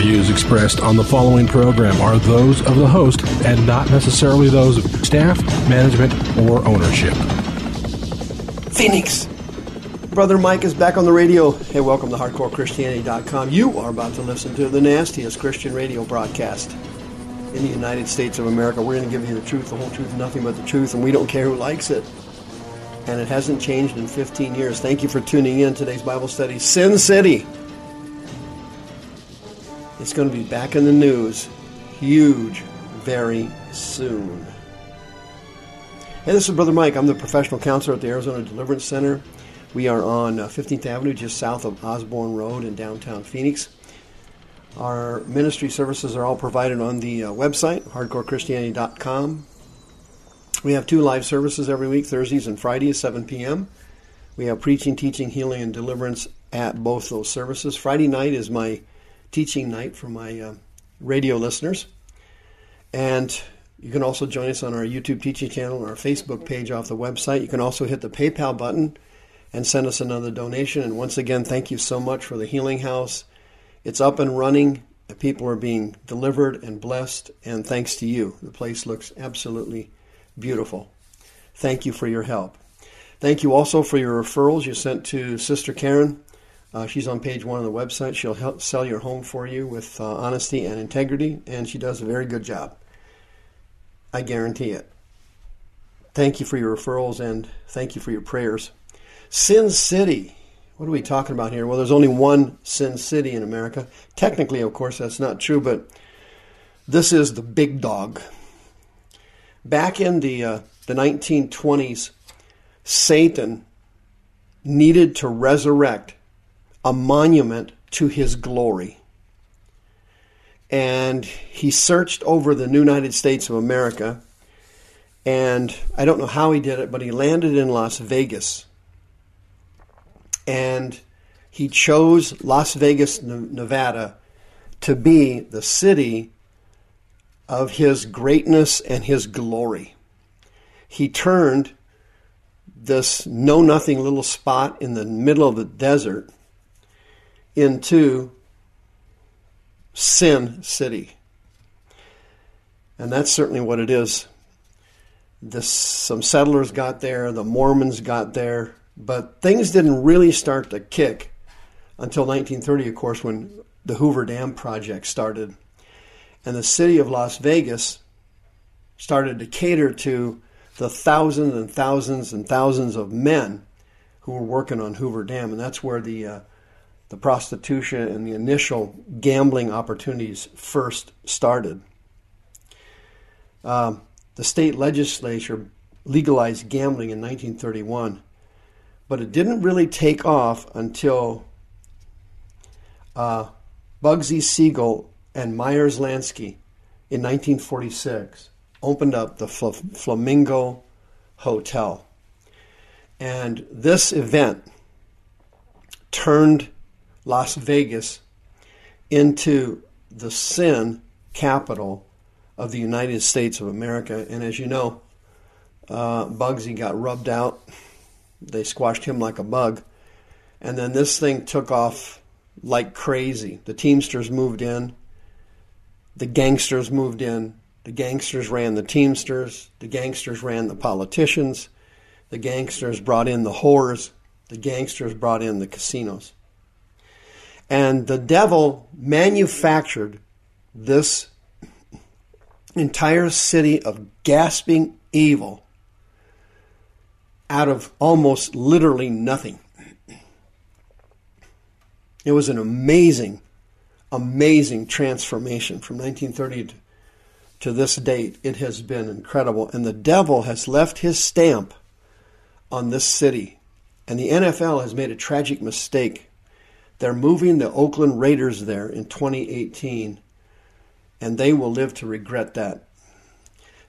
views expressed on the following program are those of the host and not necessarily those of staff, management, or ownership. Phoenix. Brother Mike is back on the radio. Hey, welcome to HardcoreChristianity.com. You are about to listen to the nastiest Christian radio broadcast in the United States of America. We're going to give you the truth, the whole truth, nothing but the truth, and we don't care who likes it. And it hasn't changed in 15 years. Thank you for tuning in. Today's Bible study, Sin City. It's going to be back in the news. Huge, very soon. Hey, this is Brother Mike. I'm the professional counselor at the Arizona Deliverance Center. We are on 15th uh, Avenue, just south of Osborne Road in downtown Phoenix. Our ministry services are all provided on the uh, website, hardcorechristianity.com. We have two live services every week, Thursdays and Fridays, 7 p.m. We have preaching, teaching, healing, and deliverance at both those services. Friday night is my teaching night for my uh, radio listeners. And you can also join us on our YouTube teaching channel or our Facebook page off the website. You can also hit the PayPal button and send us another donation. And once again, thank you so much for the Healing House. It's up and running. People are being delivered and blessed, and thanks to you, the place looks absolutely beautiful. Thank you for your help. Thank you also for your referrals you sent to Sister Karen. Uh, she's on page one of the website. She'll help sell your home for you with uh, honesty and integrity, and she does a very good job. I guarantee it. Thank you for your referrals and thank you for your prayers. Sin City. What are we talking about here? Well, there's only one Sin City in America. Technically, of course, that's not true, but this is the big dog. Back in the uh, the 1920s, Satan needed to resurrect a monument to his glory. And he searched over the new United States of America, and I don't know how he did it, but he landed in Las Vegas and he chose Las Vegas, Nevada to be the city of his greatness and his glory. He turned this know nothing little spot in the middle of the desert into Sin City. And that's certainly what it is. This, some settlers got there, the Mormons got there, but things didn't really start to kick until 1930, of course, when the Hoover Dam project started. And the city of Las Vegas started to cater to the thousands and thousands and thousands of men who were working on Hoover Dam. And that's where the, uh, the prostitution and the initial gambling opportunities first started. Um, the state legislature legalized gambling in 1931 but it didn't really take off until uh, Bugsy Siegel and Myers Lansky in 1946 opened up the Fl- Flamingo Hotel. And this event turned Las Vegas into the sin capital of the United States of America. And as you know, uh, Bugsy got rubbed out they squashed him like a bug. And then this thing took off like crazy. The Teamsters moved in. The gangsters moved in. The gangsters ran the Teamsters. The gangsters ran the politicians. The gangsters brought in the whores. The gangsters brought in the casinos. And the devil manufactured this entire city of gasping evil out of almost literally nothing. It was an amazing, amazing transformation from 1930 to, this date. It has been incredible. And the devil has left his stamp on this city And the NFL has made a tragic mistake. They're moving the Oakland Raiders there in 2018, and they will live to regret that.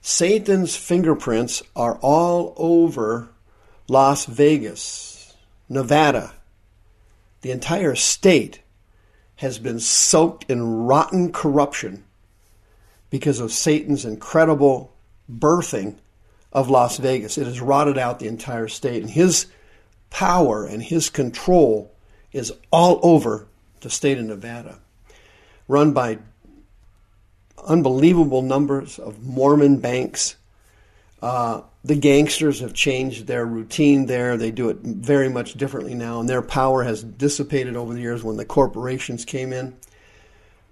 Satan's fingerprints are all over Las Vegas, Nevada. The entire state has been soaked in rotten corruption because of Satan's incredible birthing of Las Vegas. It has rotted out the entire state, and his power and his control is all over the state of Nevada, run by unbelievable numbers of Mormon banks. Uh, the gangsters have changed their routine there. They do it very much differently now, and their power has dissipated over the years when the corporations came in.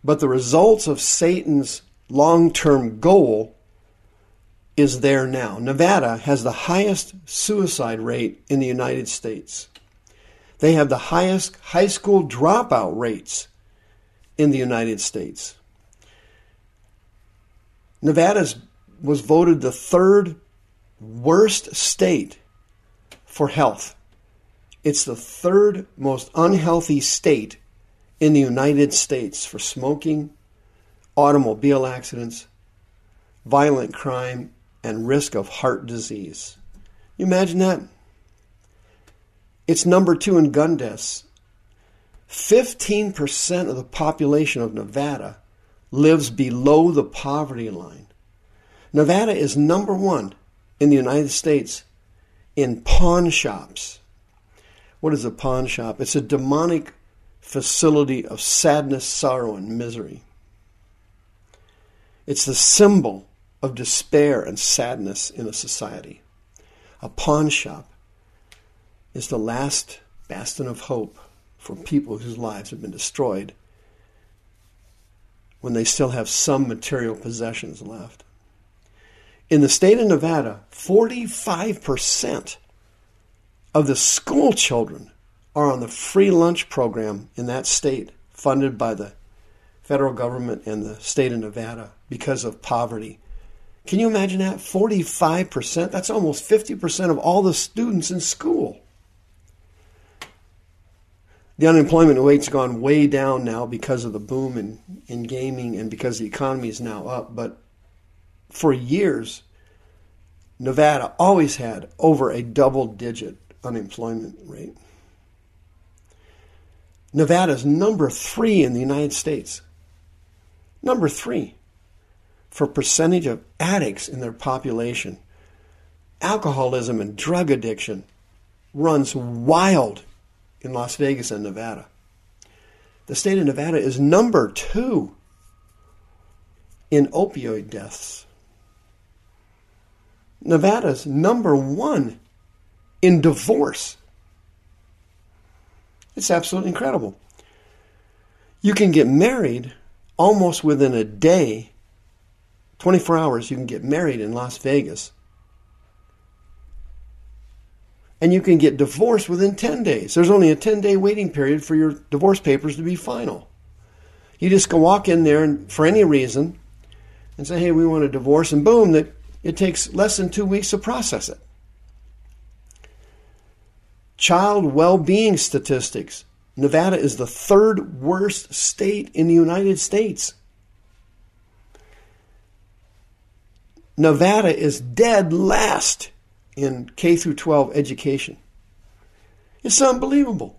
But the results of Satan's long term goal is there now. Nevada has the highest suicide rate in the United States. They have the highest high school dropout rates in the United States. Nevada was voted the third worst state for health. It's the third most unhealthy state in the United States for smoking, automobile accidents, violent crime, and risk of heart disease. You imagine that? It's number two in gun deaths. 15% of the population of Nevada lives below the poverty line. Nevada is number one in the United States in pawn shops. What is a pawn shop? It's a demonic facility of sadness, sorrow, and misery. It's the symbol of despair and sadness in a society. A pawn shop is the last bastion of hope for people whose lives have been destroyed when they still have some material possessions left. In the state of Nevada, 45% of the school children are on the free lunch program in that state, funded by the federal government and the state of Nevada because of poverty. Can you imagine that? 45%? That's almost 50% of all the students in school. The unemployment rate's gone way down now because of the boom in, in gaming and because the economy is now up. But for years, Nevada always had over a double digit unemployment rate. Nevada's number three in the United States. Number three for percentage of addicts in their population. Alcoholism and drug addiction runs wild in Las Vegas and Nevada. The state of Nevada is number two in opioid deaths. Nevada's number one in divorce. It's absolutely incredible. You can get married almost within a day, 24 hours, you can get married in Las Vegas. And you can get divorced within 10 days. There's only a 10 day waiting period for your divorce papers to be final. You just can walk in there and, for any reason and say, hey, we want a divorce, and boom, that it takes less than two weeks to process it. Child well being statistics. Nevada is the third worst state in the United States. Nevada is dead last in K through 12 education. It's unbelievable.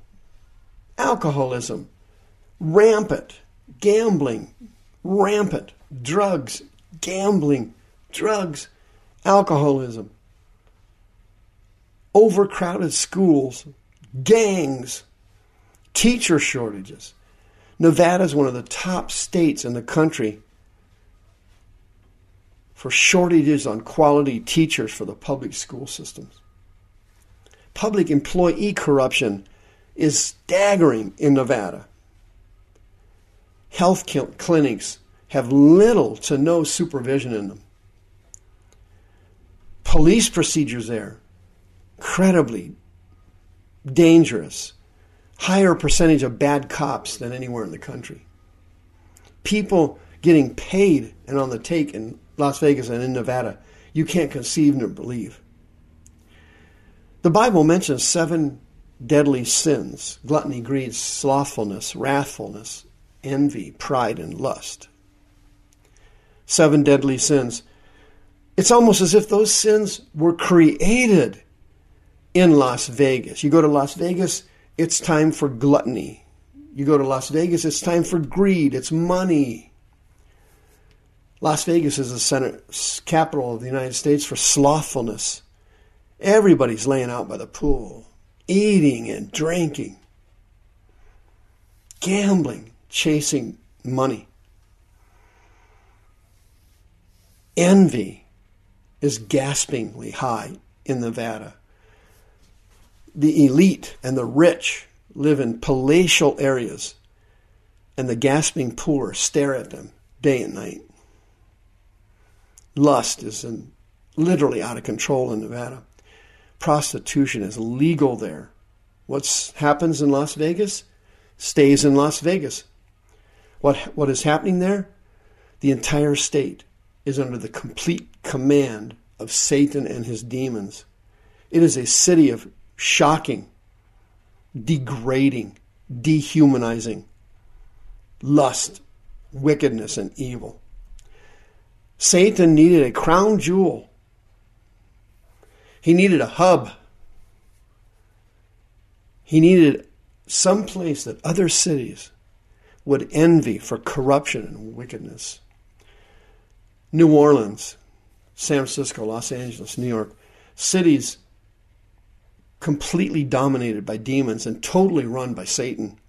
Alcoholism, rampant, gambling, rampant, drugs, gambling, drugs, alcoholism, overcrowded schools, gangs, teacher shortages. Nevada is one of the top states in the country for shortages on quality teachers for the public school systems. Public employee corruption is staggering in Nevada. Health clinics have little to no supervision in them police procedures there incredibly dangerous higher percentage of bad cops than anywhere in the country people getting paid and on the take in las vegas and in nevada you can't conceive nor believe the bible mentions seven deadly sins gluttony, greed, slothfulness, wrathfulness, envy, pride, and lust. Seven deadly sins. It's almost as if those sins were created in Las Vegas. You go to Las Vegas, it's time for gluttony. You go to Las Vegas, it's time for greed, it's money. Las Vegas is the center, capital of the United States for slothfulness. Everybody's laying out by the pool, eating and drinking, gambling, chasing money. Envy is gaspingly high in Nevada. The elite and the rich live in palatial areas, and the gasping poor stare at them day and night. Lust is in, literally out of control in Nevada. Prostitution is legal there. What happens in Las Vegas stays in Las Vegas. What, what is happening there? The entire state is under the complete command of Satan and his demons. It is a city of shocking, degrading, dehumanizing lust, wickedness, and evil. Satan needed a crown jewel. He needed a hub. He needed some place that other cities would envy for corruption and wickedness. New Orleans, San Francisco, Los Angeles, New York, cities completely dominated by demons and totally run by Satan,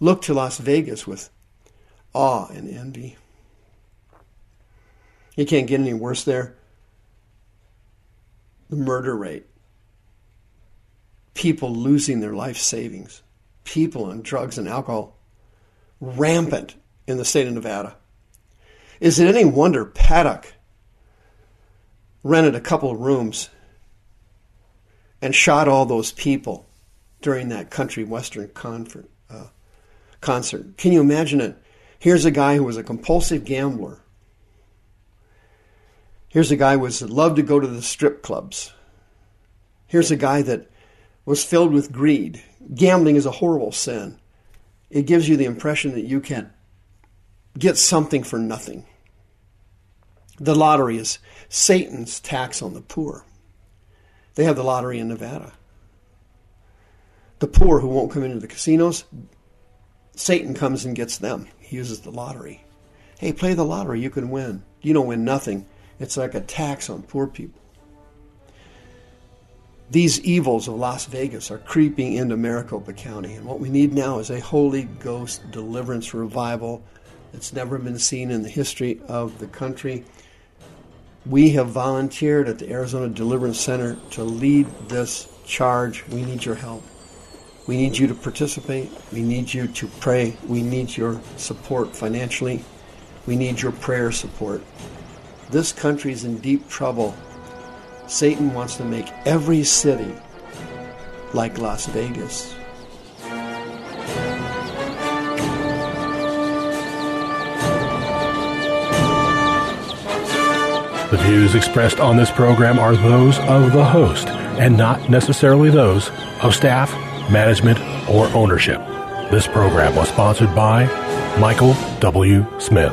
look to Las Vegas with awe and envy. You can't get any worse there. The murder rate, people losing their life savings, people on drugs and alcohol, rampant in the state of Nevada. Is it any wonder Paddock rented a couple of rooms and shot all those people during that country western concert? Uh, concert? Can you imagine it? Here's a guy who was a compulsive gambler. Here's a guy who loved to go to the strip clubs. Here's a guy that was filled with greed. Gambling is a horrible sin. It gives you the impression that you can get something for nothing. The lottery is Satan's tax on the poor. They have the lottery in Nevada. The poor who won't come into the casinos, Satan comes and gets them. He uses the lottery. Hey, play the lottery, you can win. You don't win nothing. It's like a tax on poor people. These evils of Las Vegas are creeping into Maricopa County, and what we need now is a Holy Ghost deliverance revival that's never been seen in the history of the country. We have volunteered at the Arizona Deliverance Center to lead this charge. We need your help. We need you to participate. We need you to pray. We need your support financially. We need your prayer support. This country is in deep trouble. Satan wants to make every city like Las Vegas. The views expressed on this program are those of the host and not necessarily those of staff, management, or ownership. This program was sponsored by Michael W. Smith.